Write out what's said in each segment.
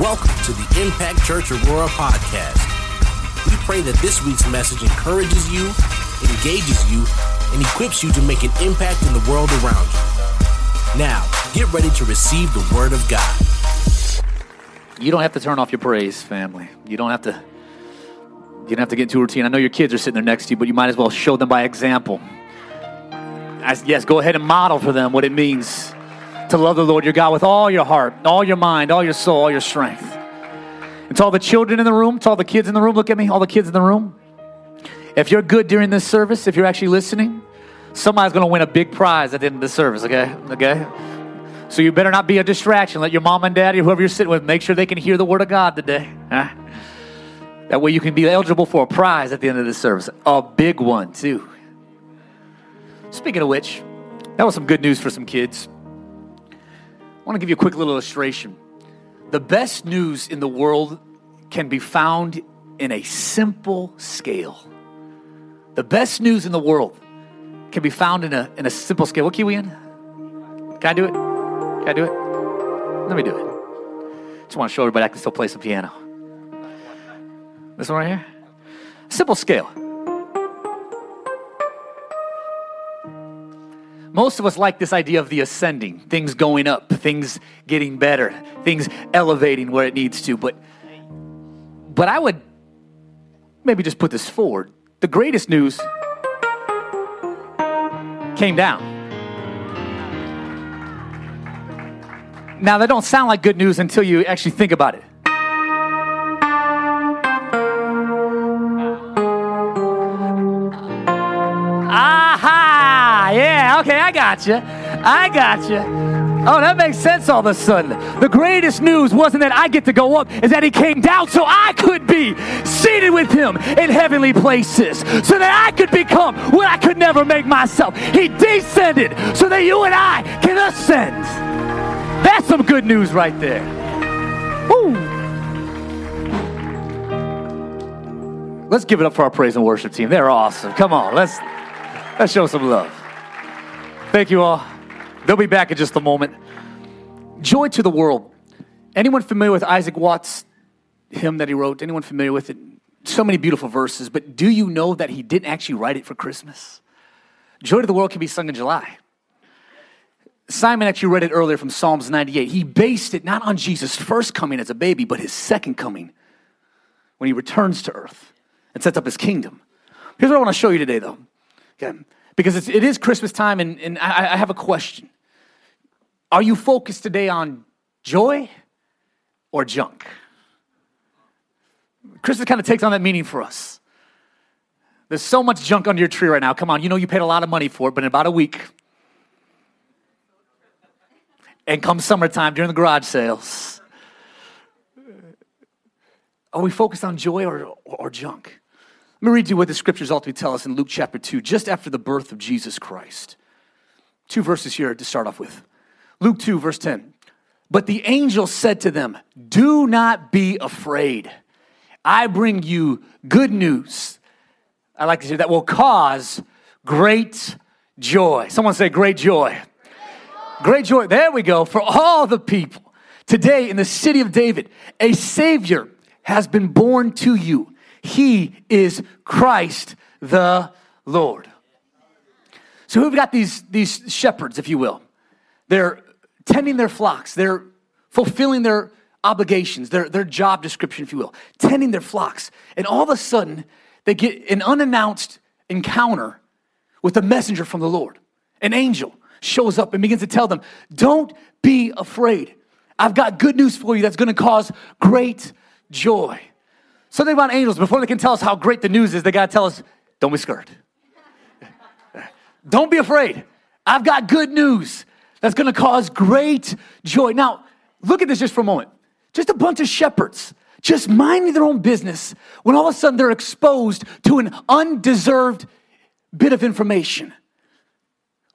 Welcome to the Impact Church Aurora podcast. We pray that this week's message encourages you, engages you, and equips you to make an impact in the world around you. Now, get ready to receive the Word of God. You don't have to turn off your praise, family. You don't have to. You don't have to get into a routine. I know your kids are sitting there next to you, but you might as well show them by example. Yes, go ahead and model for them what it means to love the Lord your God with all your heart, all your mind, all your soul, all your strength. And to all the children in the room, to all the kids in the room, look at me, all the kids in the room. If you're good during this service, if you're actually listening, somebody's going to win a big prize at the end of the service, okay? Okay? So you better not be a distraction. Let your mom and daddy, whoever you're sitting with, make sure they can hear the word of God today. That way you can be eligible for a prize at the end of this service. A big one, too. Speaking of which, that was some good news for some kids. I want to give you a quick little illustration. The best news in the world can be found in a simple scale. The best news in the world can be found in a, in a simple scale. What key we in? Can I do it? Can I do it? Let me do it. Just want to show everybody I can still play some piano. This one right here? Simple scale. Most of us like this idea of the ascending, things going up, things getting better, things elevating where it needs to. But, but I would maybe just put this forward. The greatest news came down. Now, that don't sound like good news until you actually think about it. Okay, I got you. I got you. Oh, that makes sense all of a sudden. The greatest news wasn't that I get to go up, is that he came down so I could be seated with him in heavenly places, so that I could become what I could never make myself. He descended so that you and I can ascend. That's some good news right there. Woo. Let's give it up for our praise and worship team. They're awesome. Come on, let's let's show some love. Thank you all. They'll be back in just a moment. Joy to the world. Anyone familiar with Isaac Watts' hymn that he wrote? Anyone familiar with it? So many beautiful verses, but do you know that he didn't actually write it for Christmas? Joy to the world can be sung in July. Simon actually read it earlier from Psalms 98. He based it not on Jesus' first coming as a baby, but his second coming when he returns to earth and sets up his kingdom. Here's what I want to show you today, though. Okay? Because it's, it is Christmas time, and, and I, I have a question. Are you focused today on joy or junk? Christmas kind of takes on that meaning for us. There's so much junk under your tree right now. Come on, you know you paid a lot of money for it, but in about a week, and come summertime during the garage sales. Are we focused on joy or, or, or junk? Let me read you what the scriptures ultimately tell us in Luke chapter 2, just after the birth of Jesus Christ. Two verses here to start off with. Luke 2, verse 10. But the angel said to them, Do not be afraid. I bring you good news. I like to say that will cause great joy. Someone say, Great joy. Great joy. There we go. For all the people. Today in the city of David, a Savior has been born to you. He is Christ the Lord. So we've got these, these shepherds, if you will. They're tending their flocks. They're fulfilling their obligations, their, their job description, if you will, tending their flocks. And all of a sudden, they get an unannounced encounter with a messenger from the Lord, an angel shows up and begins to tell them, Don't be afraid. I've got good news for you that's going to cause great joy. Something about angels, before they can tell us how great the news is, they got to tell us, Don't be scared. Don't be afraid. I've got good news that's to cause great joy. Now, look at this just for a moment. Just a bunch of shepherds just minding their own business when all of a sudden they're exposed to an undeserved bit of information.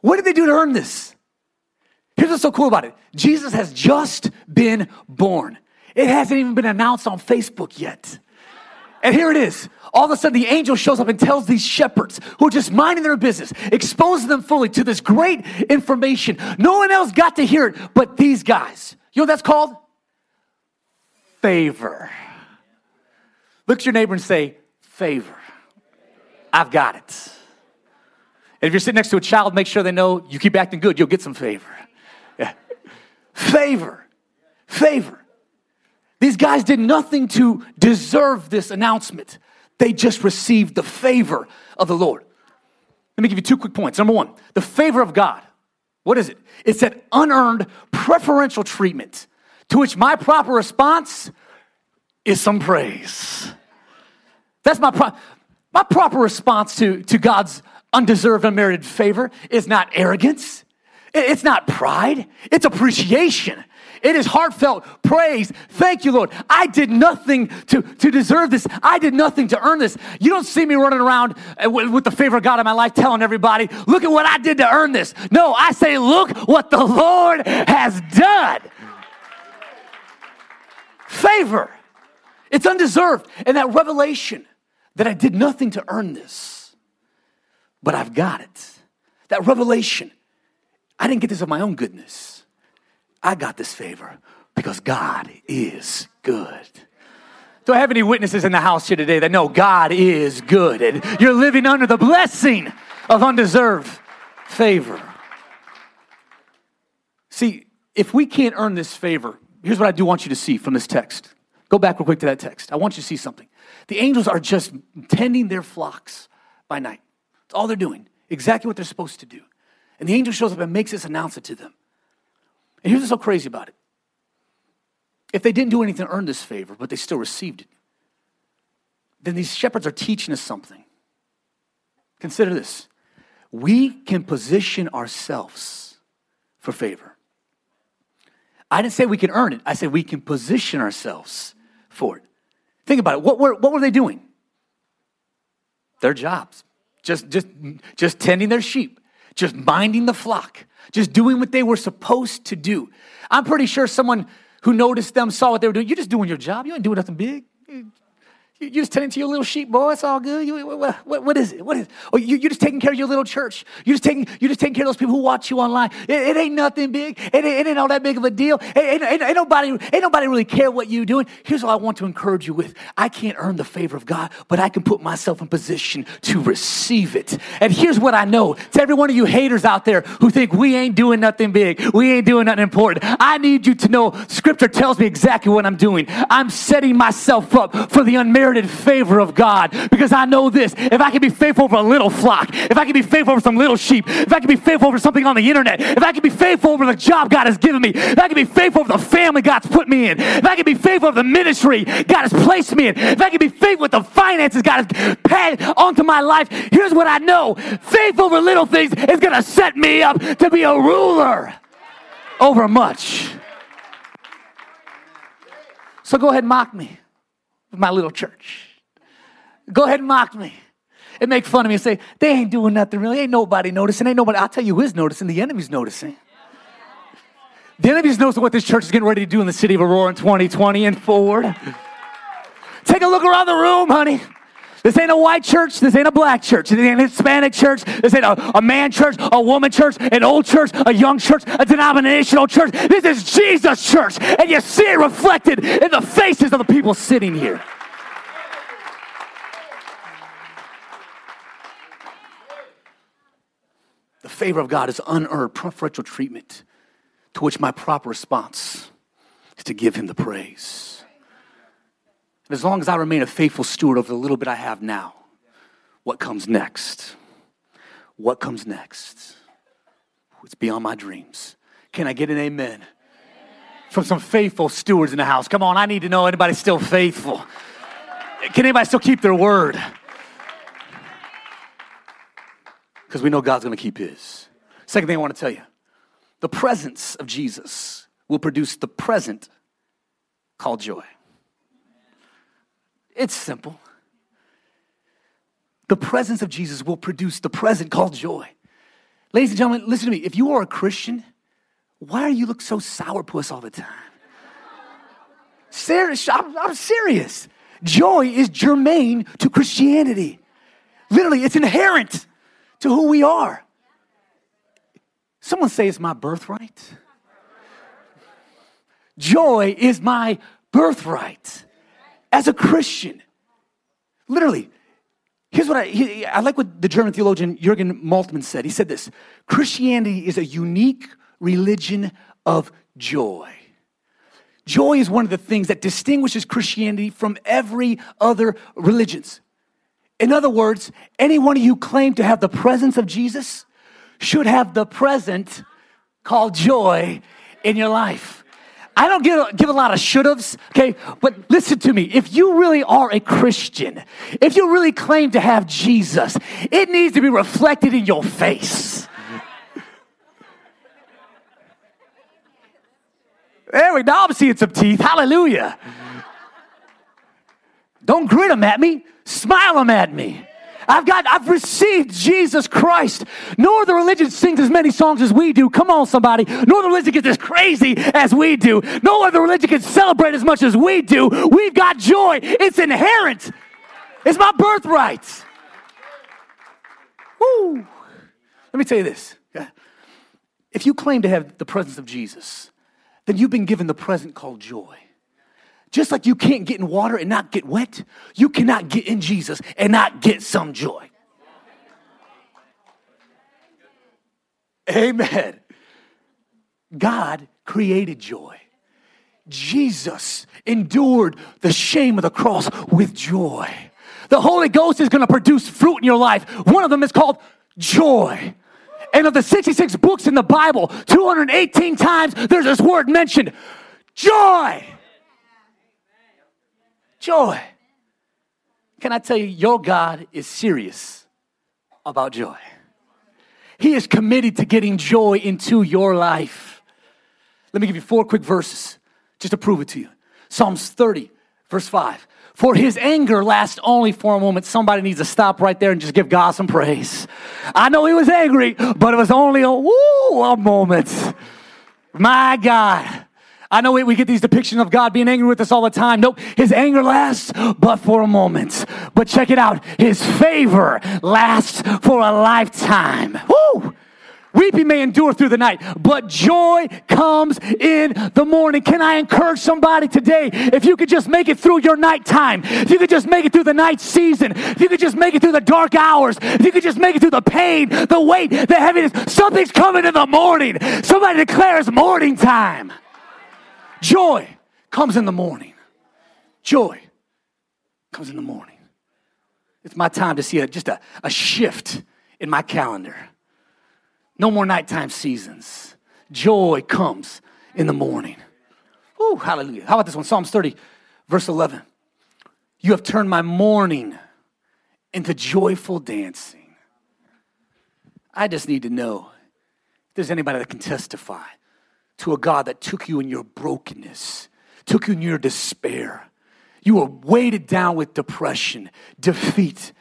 What did they do to earn this? Here's what's so cool about it Jesus has just been born. It hasn't even been announced on Facebook yet. And here it is. All of a sudden, the angel shows up and tells these shepherds who are just minding their business, exposes them fully to this great information. No one else got to hear it but these guys. You know what that's called? favor. Look at your neighbor and say, favor. I've got it. And if you're sitting next to a child, make sure they know you keep acting good, you'll get some favor. Yeah. Favor. Favor. These guys did nothing to deserve this announcement. They just received the favor of the Lord. Let me give you two quick points. Number one, the favor of God. What is it? It's that unearned preferential treatment to which my proper response is some praise. That's my, pro- my proper response to, to God's undeserved, unmerited favor is not arrogance. It's not pride. It's appreciation. It is heartfelt praise. Thank you, Lord. I did nothing to, to deserve this. I did nothing to earn this. You don't see me running around uh, with the favor of God in my life telling everybody, look at what I did to earn this. No, I say, look what the Lord has done. Favor. It's undeserved. And that revelation that I did nothing to earn this, but I've got it. That revelation. I didn't get this of my own goodness. I got this favor because God is good. Do I have any witnesses in the house here today that know God is good and you're living under the blessing of undeserved favor? See, if we can't earn this favor, here's what I do want you to see from this text. Go back real quick to that text. I want you to see something. The angels are just tending their flocks by night. That's all they're doing, exactly what they're supposed to do. And the angel shows up and makes this announcement to them. And here's what's so crazy about it. If they didn't do anything to earn this favor, but they still received it, then these shepherds are teaching us something. Consider this we can position ourselves for favor. I didn't say we can earn it, I said we can position ourselves for it. Think about it. What were, what were they doing? Their jobs. Just, just, just tending their sheep, just minding the flock just doing what they were supposed to do. I'm pretty sure someone who noticed them saw what they were doing. You're just doing your job. You ain't doing nothing big. You, are just tending to your little sheep, boy. It's all good. You, what, what, is it? What is? It? Oh, you, are just taking care of your little church. You're just taking. You're just taking care of those people who watch you online. It, it ain't nothing big. It, it, ain't all that big of a deal. Ain't, ain't, ain't, nobody. Ain't nobody really care what you're doing. Here's what I want to encourage you with. I can't earn the favor of God, but I can put myself in position to receive it. And here's what I know. To every one of you haters out there who think we ain't doing nothing big, we ain't doing nothing important. I need you to know. Scripture tells me exactly what I'm doing. I'm setting myself up for the unmerited favor of God because I know this. If I can be faithful over a little flock, if I can be faithful over some little sheep, if I can be faithful over something on the internet, if I can be faithful over the job God has given me, if I can be faithful over the family God's put me in, if I can be faithful over the ministry God has placed me in, if I can be faithful with the finances God has paid onto my life, here's what I know faith over little things is going to set me up to be a ruler over much. So go ahead mock me with my little church. Go ahead and mock me and make fun of me and say, they ain't doing nothing really. Ain't nobody noticing. Ain't nobody. I'll tell you who is noticing. The enemy's noticing. The enemy's noticing what this church is getting ready to do in the city of Aurora in 2020 and forward. Take a look around the room, honey. This ain't a white church. This ain't a black church. This ain't a Hispanic church. This ain't a, a man church, a woman church, an old church, a young church, a denominational church. This is Jesus' church. And you see it reflected in the faces of the people sitting here. The favor of God is unearned preferential treatment to which my proper response is to give Him the praise. And as long as I remain a faithful steward of the little bit I have now, what comes next? What comes next? It's beyond my dreams. Can I get an amen? From some faithful stewards in the house. Come on, I need to know anybody's still faithful. Can anybody still keep their word? because we know God's going to keep his. Second thing I want to tell you the presence of Jesus will produce the present called joy. It's simple. The presence of Jesus will produce the present called joy. Ladies and gentlemen, listen to me. If you are a Christian, why do you look so sourpuss all the time? Serious, I'm, I'm serious. Joy is germane to Christianity. Literally, it's inherent to who we are. Someone say it's my birthright. Joy is my birthright as a Christian. Literally, here's what I, he, I like what the German theologian Jürgen Moltmann said. He said this Christianity is a unique religion of joy. Joy is one of the things that distinguishes Christianity from every other religions. In other words, anyone who claim to have the presence of Jesus should have the present called joy in your life. I don't give, give a lot of should haves, okay? But listen to me. If you really are a Christian, if you really claim to have Jesus, it needs to be reflected in your face. There we go. I'm seeing some teeth. Hallelujah. Don't grit them at me, smile them at me. I've got, I've received Jesus Christ. No other religion sings as many songs as we do. Come on, somebody. No other religion gets as crazy as we do. No other religion can celebrate as much as we do. We've got joy. It's inherent. It's my birthright. Woo. Let me tell you this. If you claim to have the presence of Jesus, then you've been given the present called joy. Just like you can't get in water and not get wet, you cannot get in Jesus and not get some joy. Amen. God created joy. Jesus endured the shame of the cross with joy. The Holy Ghost is going to produce fruit in your life. One of them is called joy. And of the 66 books in the Bible, 218 times there's this word mentioned joy. Joy. Can I tell you, your God is serious about joy. He is committed to getting joy into your life. Let me give you four quick verses just to prove it to you. Psalms 30, verse 5. For his anger lasts only for a moment. Somebody needs to stop right there and just give God some praise. I know he was angry, but it was only a, woo, a moment. My God. I know we, get these depictions of God being angry with us all the time. Nope, his anger lasts but for a moment. But check it out, his favor lasts for a lifetime. Woo! Weeping may endure through the night, but joy comes in the morning. Can I encourage somebody today? If you could just make it through your nighttime, if you could just make it through the night season, if you could just make it through the dark hours, if you could just make it through the pain, the weight, the heaviness, something's coming in the morning. Somebody declares morning time. Joy comes in the morning. Joy comes in the morning. It's my time to see a, just a, a shift in my calendar. No more nighttime seasons. Joy comes in the morning. Ooh, hallelujah. How about this one? Psalms 30, verse 11. You have turned my mourning into joyful dancing. I just need to know if there's anybody that can testify to a God that took you in your brokenness, took you in your despair. You were weighted down with depression, defeat,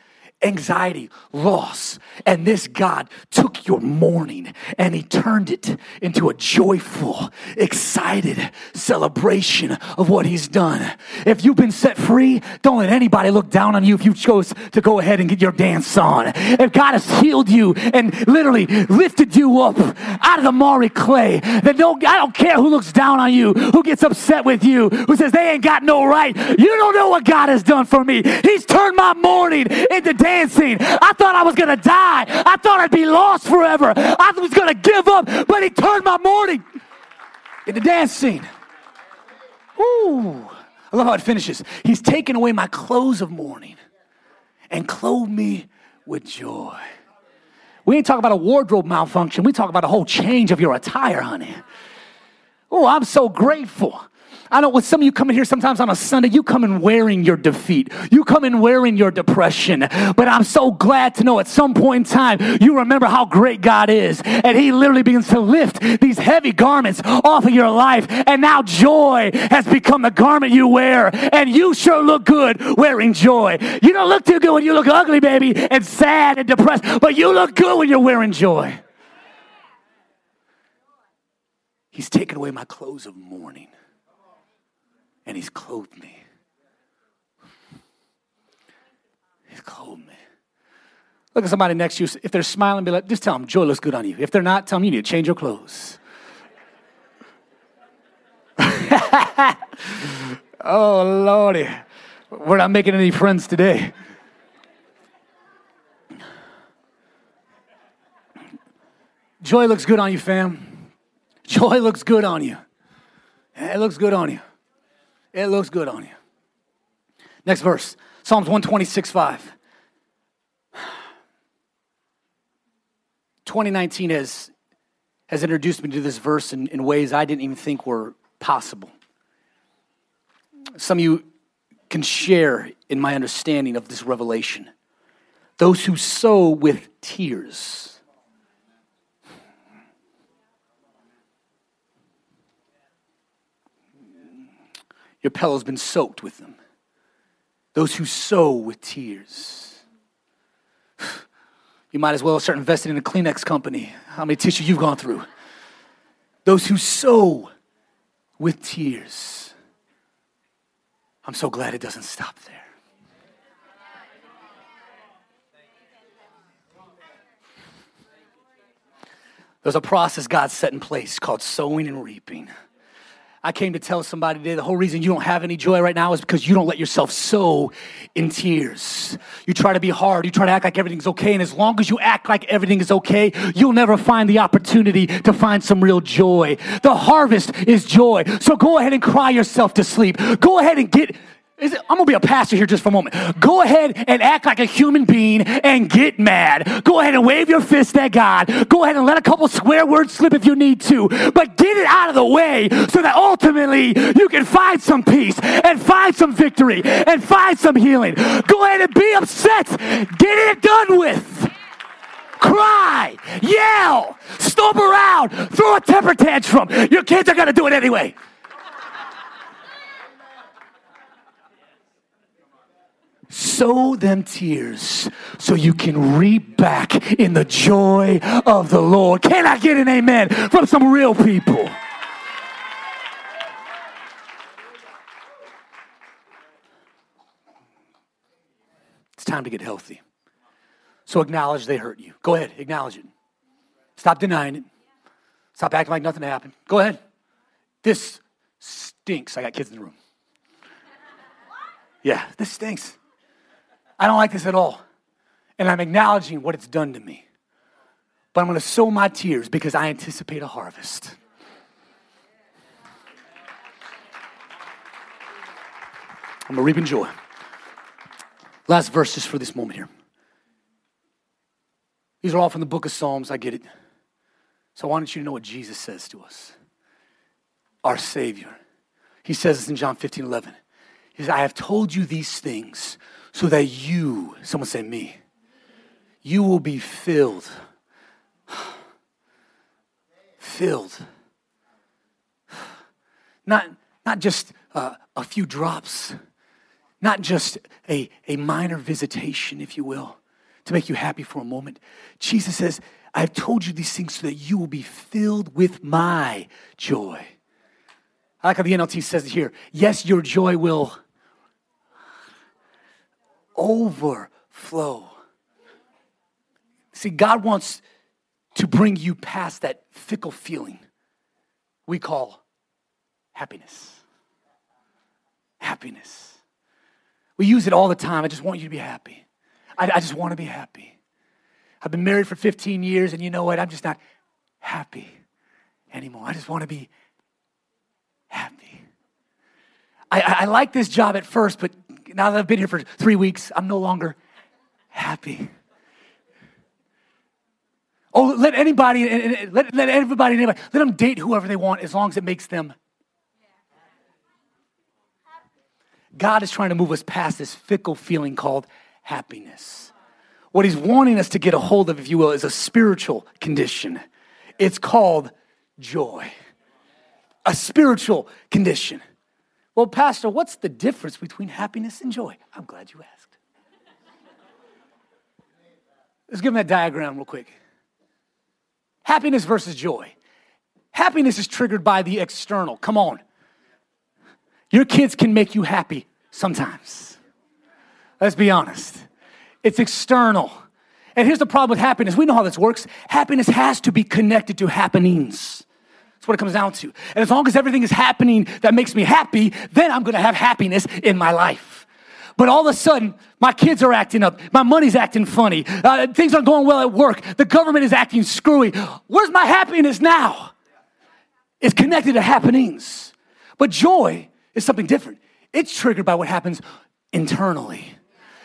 anxiety, loss. And this God took your mourning and he turned it into a joyful, excited celebration of what he's done. If you've been set free, don't let anybody look down on you if you chose to go ahead and get your dance on. If God has healed you and literally lifted you up out of the miry clay, then don't, I don't care who looks down on you, who gets upset with you, who says they ain't got no right. You don't know what God has done for me. He's turned my mourning into dance dancing. I thought I was going to die. I thought I'd be lost forever. I was going to give up, but he turned my mourning into dancing. Ooh. I love how it finishes. He's taken away my clothes of mourning and clothed me with joy. We ain't talking about a wardrobe malfunction. We talk about a whole change of your attire, honey. Oh, I'm so grateful I know with some of you coming here sometimes on a Sunday, you come in wearing your defeat. You come in wearing your depression. But I'm so glad to know at some point in time, you remember how great God is. And He literally begins to lift these heavy garments off of your life. And now joy has become the garment you wear. And you sure look good wearing joy. You don't look too good when you look ugly, baby, and sad and depressed. But you look good when you're wearing joy. He's taken away my clothes of mourning and he's clothed me. He's clothed me. Look at somebody next to you. If they're smiling, be like, just tell them joy looks good on you. If they're not, tell them you need to change your clothes. Oh, Lordy. We're not making any friends today. Joy looks good on you, fam. Joy looks good on you. It looks good on you. It looks good on you. Next verse Psalms 126 5. 2019 has, has introduced me to this verse in, in ways I didn't even think were possible. Some of you can share in my understanding of this revelation. Those who sow with tears. Your pillow's been soaked with them. Those who sow with tears. You might as well start investing in a Kleenex company. How many tissue you've gone through? Those who sow with tears. I'm so glad it doesn't stop there. There's a process God set in place called sowing and reaping. I came to tell somebody today the whole reason you don't have any joy right now is because you don't let yourself sow in tears. You try to be hard, you try to act like everything's okay, and as long as you act like everything is okay, you'll never find the opportunity to find some real joy. The harvest is joy. So go ahead and cry yourself to sleep. Go ahead and get it, I'm gonna be a pastor here just for a moment. Go ahead and act like a human being and get mad. Go ahead and wave your fist at God. Go ahead and let a couple swear words slip if you need to, but get it out of the way so that ultimately you can find some peace and find some victory and find some healing. Go ahead and be upset. Get it done with. Cry, yell, stomp around, throw a temper tantrum. Your kids are gonna do it anyway. Sow them tears so you can reap back in the joy of the Lord. Can I get an amen from some real people? It's time to get healthy. So acknowledge they hurt you. Go ahead, acknowledge it. Stop denying it. Stop acting like nothing happened. Go ahead. This stinks. I got kids in the room. Yeah, this stinks. I don't like this at all. And I'm acknowledging what it's done to me. But I'm going to sow my tears because I anticipate a harvest. I'm going to reap in joy. Last verse just for this moment here. These are all from the book of Psalms. I get it. So I want you to know what Jesus says to us. Our Savior. He says this in John 15 11. He says, I have told you these things so that you, someone say me, you will be filled. filled. Not, not just uh, a few drops, not just a, a minor visitation, if you will, to make you happy for a moment. Jesus says, I've told you these things so that you will be filled with my joy. I like how the NLT says it here. Yes, your joy will overflow. See, God wants to bring you past that fickle feeling we call happiness. Happiness. We use it all the time. I just want you to be happy. I, I just want to be happy. I've been married for 15 years, and you know what? I'm just not happy anymore. I just want to be happy. I, I, I like this job at first, but now that I've been here for three weeks, I'm no longer happy. Oh, let anybody, eh, eh, eh, let, let everybody, anybody, let them date whoever they want as long as it makes them. God is trying to move us past this fickle feeling called happiness. What He's wanting us to get a hold of, if you will, is a spiritual condition. It's called joy. A spiritual condition. Well, Pastor, what's the difference between happiness and joy? I'm glad you asked. Let's give them that diagram real quick. Happiness versus joy. Happiness is triggered by the external. Come on. Your kids can make you happy sometimes. Let's be honest. It's external. And here's the problem with happiness. We know how this works. Happiness has to be connected to happenings. That's what it comes down to. And as long as everything is happening that makes me happy, then I'm to have happiness in my life. But all of a sudden, my kids are acting up. My money's acting funny. Uh, things aren't going well at work. The government is acting screwy. Where's my happiness now? It's connected to happenings. But joy is something different. It's triggered by what happens internally.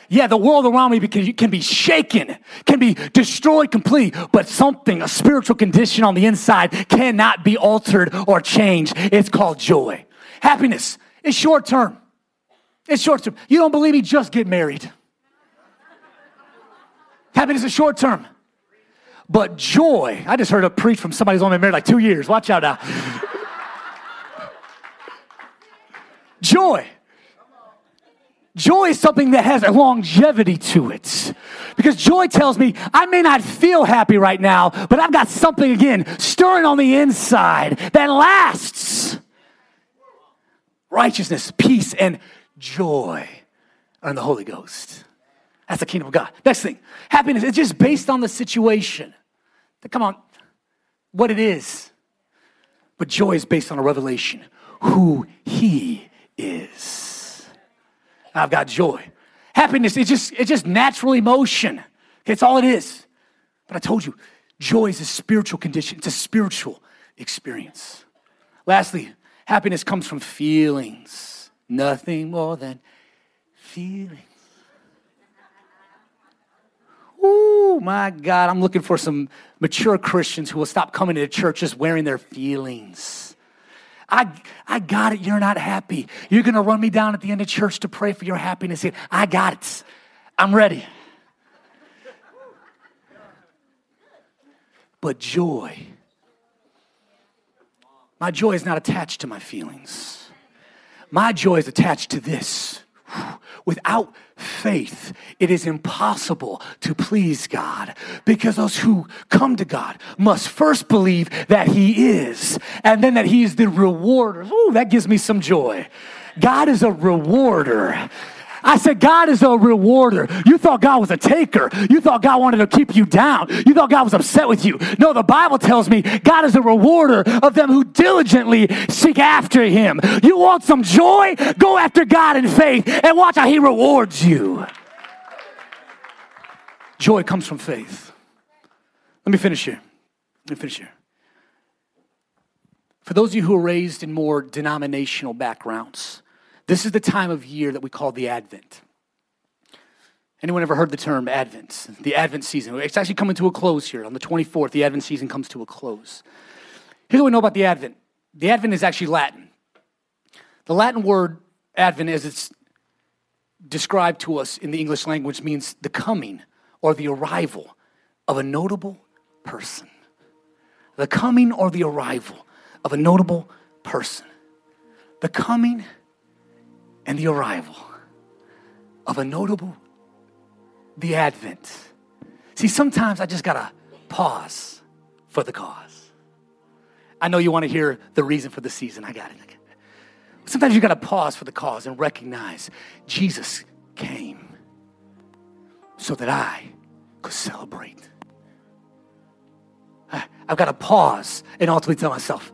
Yeah, the world around me can be shaken, can be destroyed completely, but something, a spiritual condition on the inside, cannot be altered or changed. It's called joy. Happiness is short term. It's short term. You don't believe me? Just get married. Happiness is short term. But joy, I just heard a preach from somebody who's only been married like two years. Watch out now. joy Joy is something that has a longevity to it. Because joy tells me I may not feel happy right now, but I've got something again stirring on the inside that lasts. Righteousness, peace, and joy are in the Holy Ghost. That's the kingdom of God. Next thing, happiness is just based on the situation. Come on, what it is. But joy is based on a revelation who He is. I've got joy. Happiness is just, it's just natural emotion. It's all it is. But I told you, joy is a spiritual condition, it's a spiritual experience. Lastly, happiness comes from feelings, nothing more than feelings. Oh my God, I'm looking for some mature Christians who will stop coming to church just wearing their feelings. I, I got it. You're not happy. You're going to run me down at the end of church to pray for your happiness. I got it. I'm ready. But joy, my joy is not attached to my feelings. My joy is attached to this. Without faith, it is impossible to please God because those who come to God must first believe that He is and then that He is the rewarder. Ooh, that gives me some joy. God is a rewarder. I said, God is a rewarder. You thought God was a taker. You thought God wanted to keep you down. You thought God was upset with you. No, the Bible tells me God is a rewarder of them who diligently seek after Him. You want some joy? Go after God in faith and watch how He rewards you. Joy comes from faith. Let me finish here. Let me finish here. For those of you who are raised in more denominational backgrounds, this is the time of year that we call the Advent. Anyone ever heard the term Advent? The Advent season. It's actually coming to a close here. On the 24th, the Advent season comes to a close. Here's what we know about the Advent the Advent is actually Latin. The Latin word Advent, as it's described to us in the English language, means the coming or the arrival of a notable person. The coming or the arrival of a notable person. The coming and the arrival of a notable, the advent. See, sometimes I just gotta pause for the cause. I know you wanna hear the reason for the season. I got it. Sometimes you gotta pause for the cause and recognize Jesus came so that I could celebrate. I've got to pause and ultimately tell myself,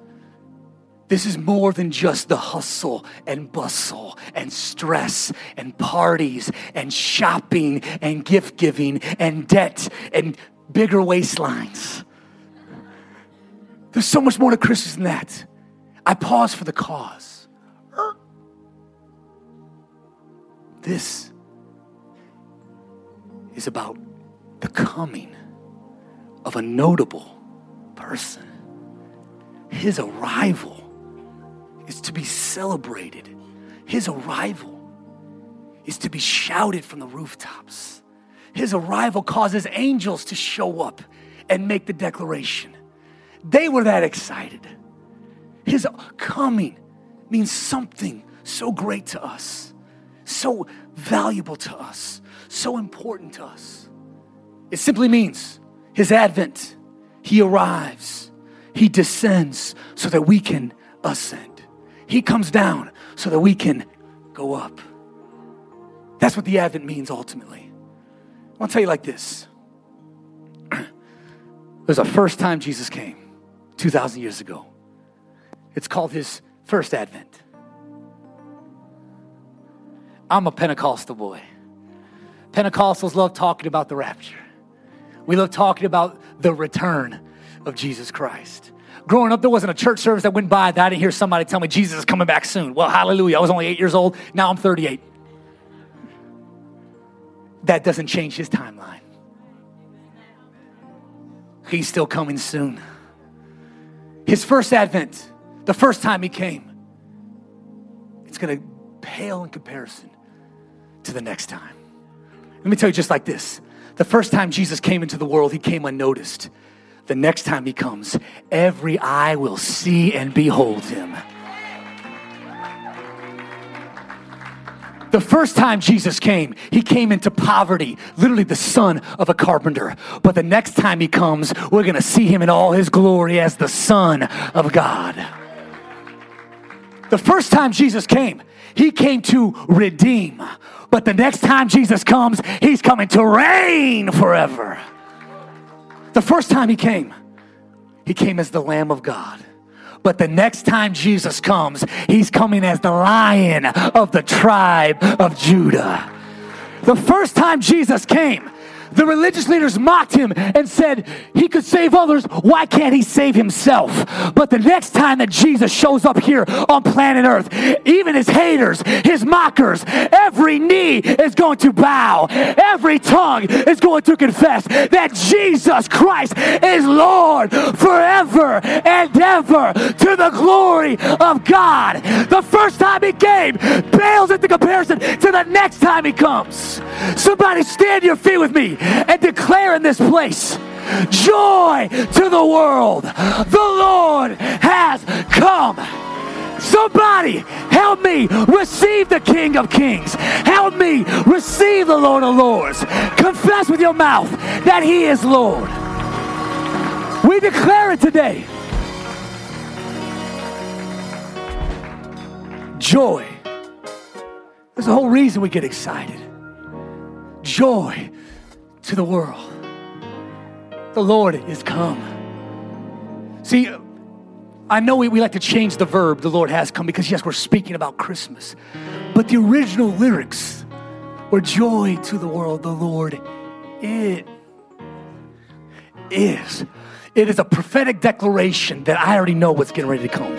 this is more than just the hustle and bustle and stress and parties and shopping and gift giving and debt and bigger waistlines. There's so much more to Christmas than that. I pause for the cause. This is about the coming of a notable person, his arrival is to be celebrated. His arrival is to be shouted from the rooftops. His arrival causes angels to show up and make the declaration. They were that excited. His coming means something so great to us, so valuable to us, so important to us. It simply means his advent. He arrives, he descends so that we can ascend. He comes down so that we can go up. That's what the Advent means ultimately. I'll tell you like this there's a first time Jesus came 2,000 years ago. It's called his first advent. I'm a Pentecostal boy. Pentecostals love talking about the rapture. We love talking about the return of Jesus Christ. Growing up, there wasn't a church service that went by that I didn't hear somebody tell me Jesus is coming back soon. Well, hallelujah. I was only eight years old. Now I'm 38. That doesn't change his timeline. He's still coming soon. His first advent, the first time he came, it's going to pale in comparison to the next time. Let me tell you just like this the first time Jesus came into the world, he came unnoticed. The next time he comes, every eye will see and behold him. The first time Jesus came, he came into poverty, literally the son of a carpenter. But the next time he comes, we're going to see him in all his glory as the Son of God. The first time Jesus came, he came to redeem. But the next time Jesus comes, he's coming to reign forever. The first time he came, he came as the Lamb of God. But the next time Jesus comes, he's coming as the lion of the tribe of Judah. The first time Jesus came, the religious leaders mocked him and said, He could save others. Why can't he save himself? But the next time that Jesus shows up here on planet Earth, even his haters, his mockers, every knee is going to bow, every tongue is going to confess that Jesus Christ is Lord forever and ever to the glory of God. The first time he came pales into comparison to the next time he comes. Somebody stand your feet with me and declare in this place joy to the world. The Lord has come. Somebody help me receive the King of Kings. Help me receive the Lord of Lords. Confess with your mouth that He is Lord. We declare it today. Joy. There's a whole reason we get excited. Joy to the world. The Lord is come. See, I know we, we like to change the verb, the Lord has come, because yes, we're speaking about Christmas. But the original lyrics were joy to the world, the Lord it is. It is a prophetic declaration that I already know what's getting ready to come.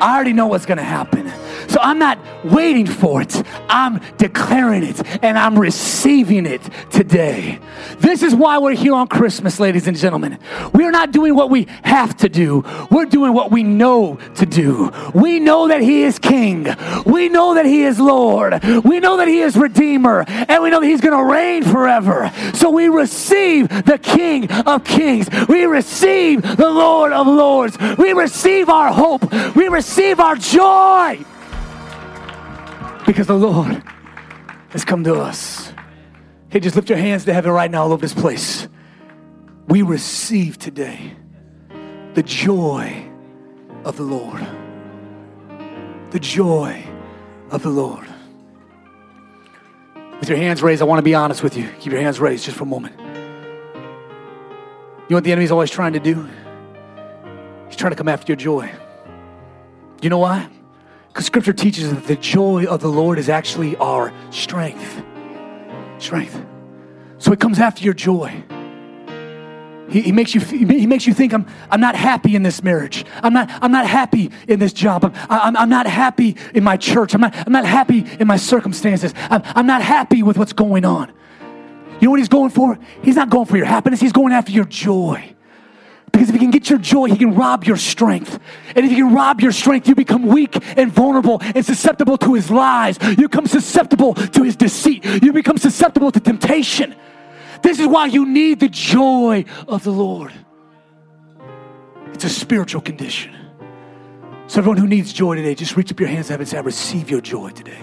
I already know what's going to happen. So I'm not waiting for it. I'm declaring it and I'm receiving it today. This is why we're here on Christmas, ladies and gentlemen. We're not doing what we have to do, we're doing what we know to do. We know that He is King, we know that He is Lord, we know that He is Redeemer, and we know that He's going to reign forever. So we receive the King of Kings, we receive the Lord of Lords, we receive our hope, we receive our joy because the Lord has come to us. Hey, just lift your hands to heaven right now, all over this place. We receive today the joy of the Lord. The joy of the Lord. With your hands raised, I want to be honest with you. Keep your hands raised just for a moment. You know what the enemy's always trying to do? He's trying to come after your joy. You know why? Scripture teaches that the joy of the Lord is actually our strength. Strength. So it comes after your joy. He, he, makes you, he makes you think I'm, I'm not happy in this marriage. I'm not, I'm not happy in this job. I'm, I'm, I'm not happy in my church. I'm not, I'm not happy in my circumstances. I'm, I'm not happy with what's going on. You know what he's going for? He's not going for your happiness. He's going after your joy. Because if he can get your joy, he can rob your strength. And if he can rob your strength, you become weak and vulnerable and susceptible to his lies. You become susceptible to his deceit. You become susceptible to temptation. This is why you need the joy of the Lord. It's a spiritual condition. So, everyone who needs joy today, just reach up your hands to heaven and say, I receive your joy today.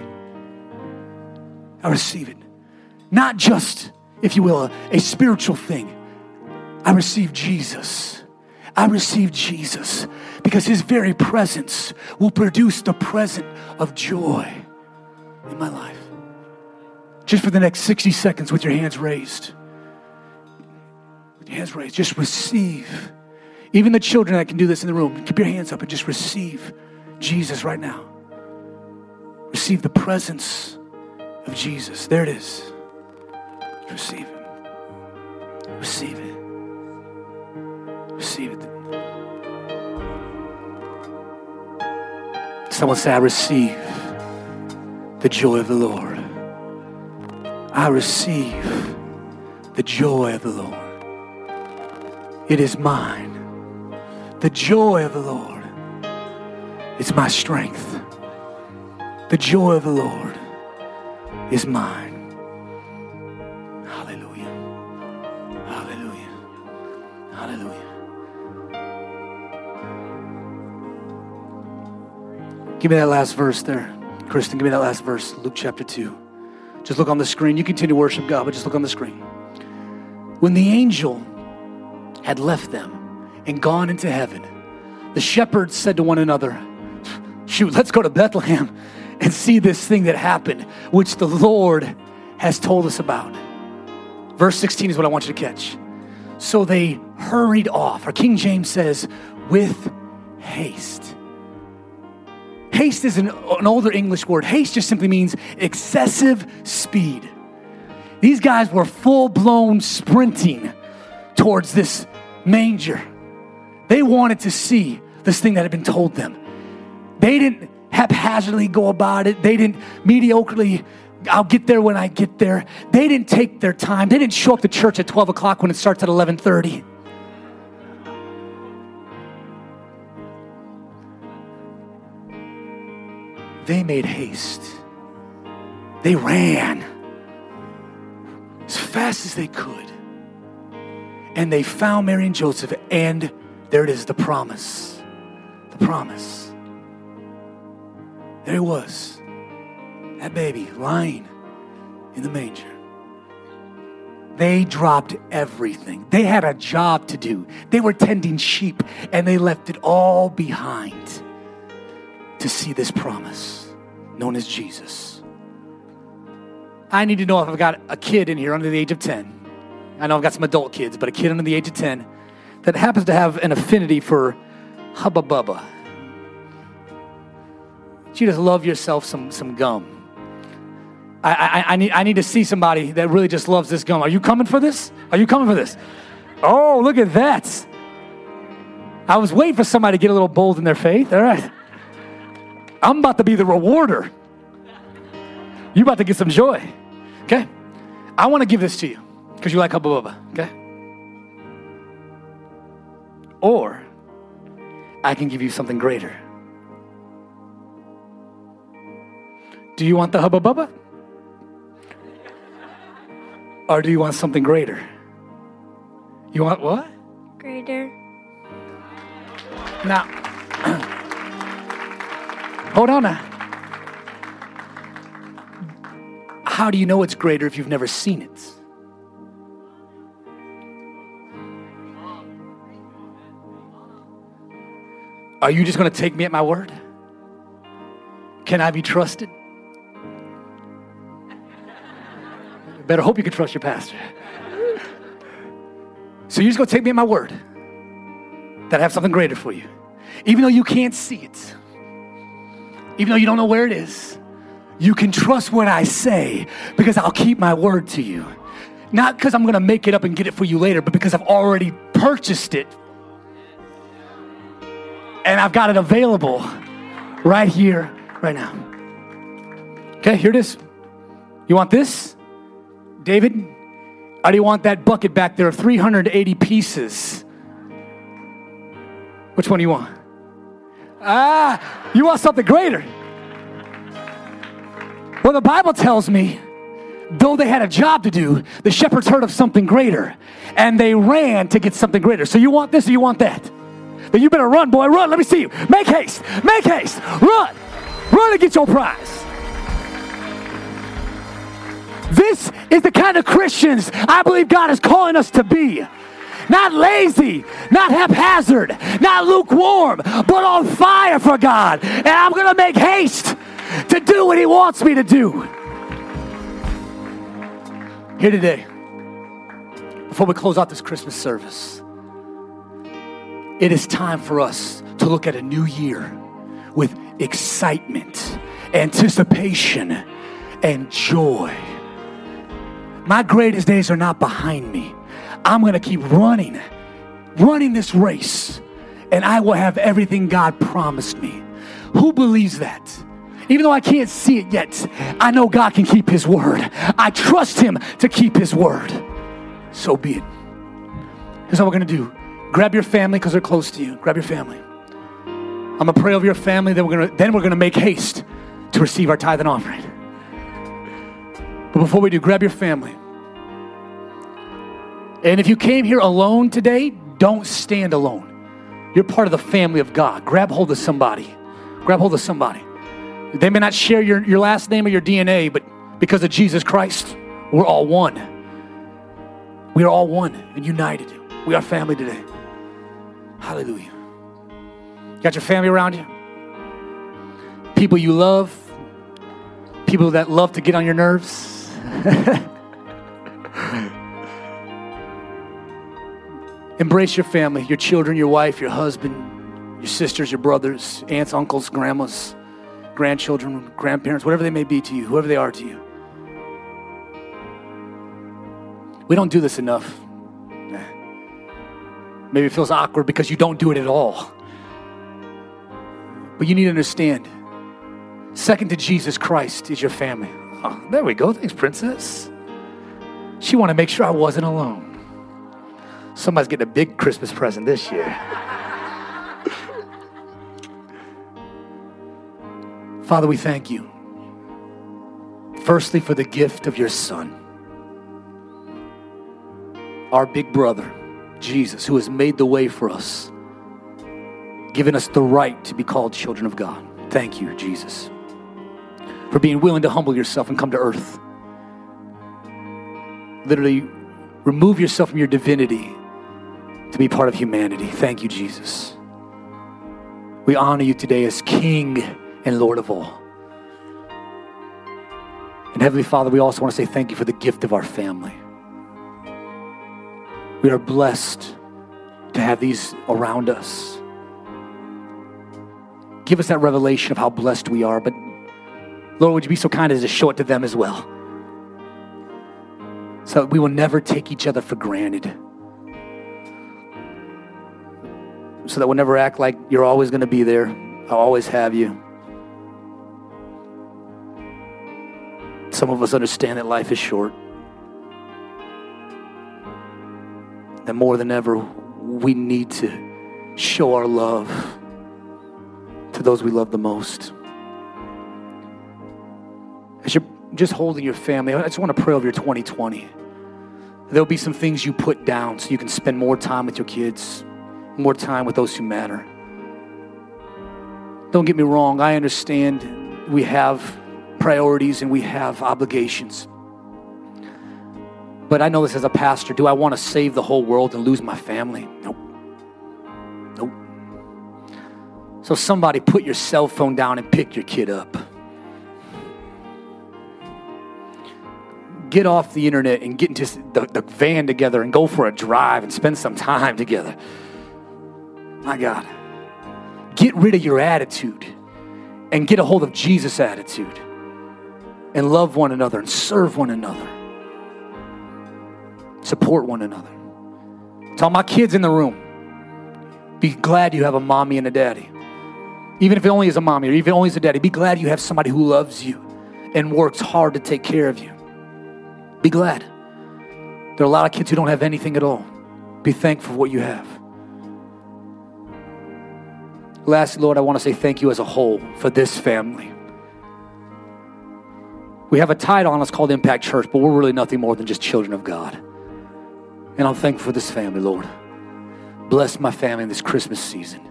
I receive it. Not just, if you will, a, a spiritual thing. I receive Jesus. I receive Jesus because his very presence will produce the present of joy in my life. Just for the next 60 seconds with your hands raised. With your hands raised, just receive. Even the children that can do this in the room, keep your hands up and just receive Jesus right now. Receive the presence of Jesus. There it is. Receive it. Receive it. Receive it. Someone say, I receive the joy of the Lord. I receive the joy of the Lord. It is mine. The joy of the Lord is my strength. The joy of the Lord is mine. Give me that last verse there. Kristen, give me that last verse, Luke chapter 2. Just look on the screen. You continue to worship God, but just look on the screen. When the angel had left them and gone into heaven, the shepherds said to one another, Shoot, let's go to Bethlehem and see this thing that happened, which the Lord has told us about. Verse 16 is what I want you to catch. So they hurried off, or King James says, with haste. Haste is an, an older English word. Haste just simply means excessive speed. These guys were full blown sprinting towards this manger. They wanted to see this thing that had been told them. They didn't haphazardly go about it. They didn't mediocrely, I'll get there when I get there. They didn't take their time. They didn't show up to church at 12 o'clock when it starts at 1130. They made haste. They ran as fast as they could. And they found Mary and Joseph, and there it is the promise. The promise. There he was, that baby lying in the manger. They dropped everything. They had a job to do. They were tending sheep and they left it all behind to see this promise known as Jesus. I need to know if I've got a kid in here under the age of 10. I know I've got some adult kids, but a kid under the age of 10 that happens to have an affinity for Hubba Bubba. You just love yourself some, some gum. I, I, I, need, I need to see somebody that really just loves this gum. Are you coming for this? Are you coming for this? Oh, look at that. I was waiting for somebody to get a little bold in their faith. All right. I'm about to be the rewarder. You're about to get some joy. Okay? I want to give this to you because you like Hubba Bubba. Okay? Or I can give you something greater. Do you want the Hubba Bubba? Or do you want something greater? You want what? Greater. Now, hold on. How do you know it's greater if you've never seen it? Are you just going to take me at my word? Can I be trusted? Better hope you can trust your pastor. So you're just going to take me at my word that I have something greater for you. Even though you can't see it, even though you don't know where it is, you can trust what I say because I'll keep my word to you. Not because I'm going to make it up and get it for you later, but because I've already purchased it and I've got it available right here, right now. Okay, here it is. You want this? David, or do you want that bucket back there of 380 pieces? Which one do you want? Ah, you want something greater. Well, the Bible tells me, though they had a job to do, the shepherds heard of something greater and they ran to get something greater. So you want this or you want that? Then you better run, boy, run. Let me see you. Make haste, make haste, run, run and get your prize. This is the kind of Christians I believe God is calling us to be. Not lazy, not haphazard, not lukewarm, but on fire for God. And I'm going to make haste to do what He wants me to do. Here today, before we close out this Christmas service, it is time for us to look at a new year with excitement, anticipation, and joy. My greatest days are not behind me. I'm going to keep running, running this race, and I will have everything God promised me. Who believes that? Even though I can't see it yet, I know God can keep His word. I trust Him to keep His word. So be it. Here's what we're going to do grab your family because they're close to you. Grab your family. I'm going to pray over your family, then we're going to, then we're going to make haste to receive our tithe and offering. But before we do, grab your family. And if you came here alone today, don't stand alone. You're part of the family of God. Grab hold of somebody. Grab hold of somebody. They may not share your, your last name or your DNA, but because of Jesus Christ, we're all one. We are all one and united. We are family today. Hallelujah. Got your family around you? People you love? People that love to get on your nerves? Embrace your family, your children, your wife, your husband, your sisters, your brothers, aunts, uncles, grandmas, grandchildren, grandparents, whatever they may be to you, whoever they are to you. We don't do this enough. Maybe it feels awkward because you don't do it at all. But you need to understand second to Jesus Christ is your family. Oh, there we go. Thanks, princess. She wanted to make sure I wasn't alone. Somebody's getting a big Christmas present this year. Father, we thank you. Firstly, for the gift of your Son, our big brother, Jesus, who has made the way for us, given us the right to be called children of God. Thank you, Jesus, for being willing to humble yourself and come to earth. Literally, remove yourself from your divinity to be part of humanity. Thank you, Jesus. We honor you today as King and Lord of all. And Heavenly Father, we also want to say thank you for the gift of our family. We are blessed to have these around us. Give us that revelation of how blessed we are, but Lord, would you be so kind as to show it to them as well? So that we will never take each other for granted. So that we'll never act like you're always going to be there. I'll always have you. Some of us understand that life is short. That more than ever, we need to show our love to those we love the most. As you're just holding your family, I just want to pray over your 2020. There'll be some things you put down so you can spend more time with your kids, more time with those who matter. Don't get me wrong, I understand we have priorities and we have obligations. But I know this as a pastor. Do I want to save the whole world and lose my family? Nope. Nope. So somebody put your cell phone down and pick your kid up. Get off the internet and get into the, the van together and go for a drive and spend some time together. My God. Get rid of your attitude and get a hold of Jesus' attitude and love one another and serve one another. Support one another. Tell my kids in the room be glad you have a mommy and a daddy. Even if it only is a mommy or even only is a daddy, be glad you have somebody who loves you and works hard to take care of you. Be glad. There are a lot of kids who don't have anything at all. Be thankful for what you have. Lastly, Lord, I want to say thank you as a whole for this family. We have a title on us called Impact Church, but we're really nothing more than just children of God. And I'm thankful for this family, Lord. Bless my family this Christmas season.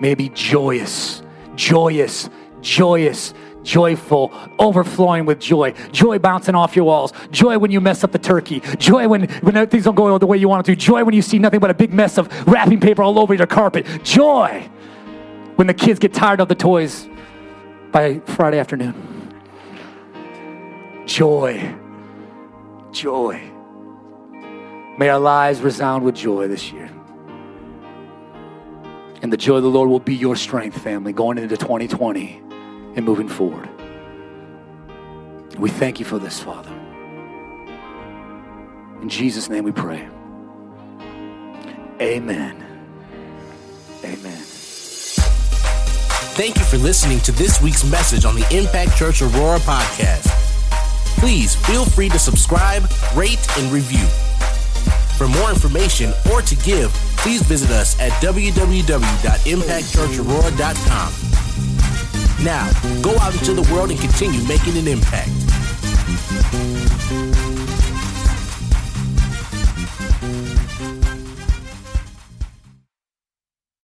May it be joyous, joyous, joyous, joyful, overflowing with joy. Joy bouncing off your walls. Joy when you mess up the turkey. Joy when, when things don't go the way you want it to. Joy when you see nothing but a big mess of wrapping paper all over your carpet. Joy when the kids get tired of the toys by Friday afternoon. Joy. Joy. May our lives resound with joy this year. And the joy of the Lord will be your strength, family, going into 2020 and moving forward. We thank you for this, Father. In Jesus' name we pray. Amen. Amen. Thank you for listening to this week's message on the Impact Church Aurora podcast. Please feel free to subscribe, rate, and review. For more information or to give, please visit us at www.impactchurchaurora.com. Now, go out into the world and continue making an impact.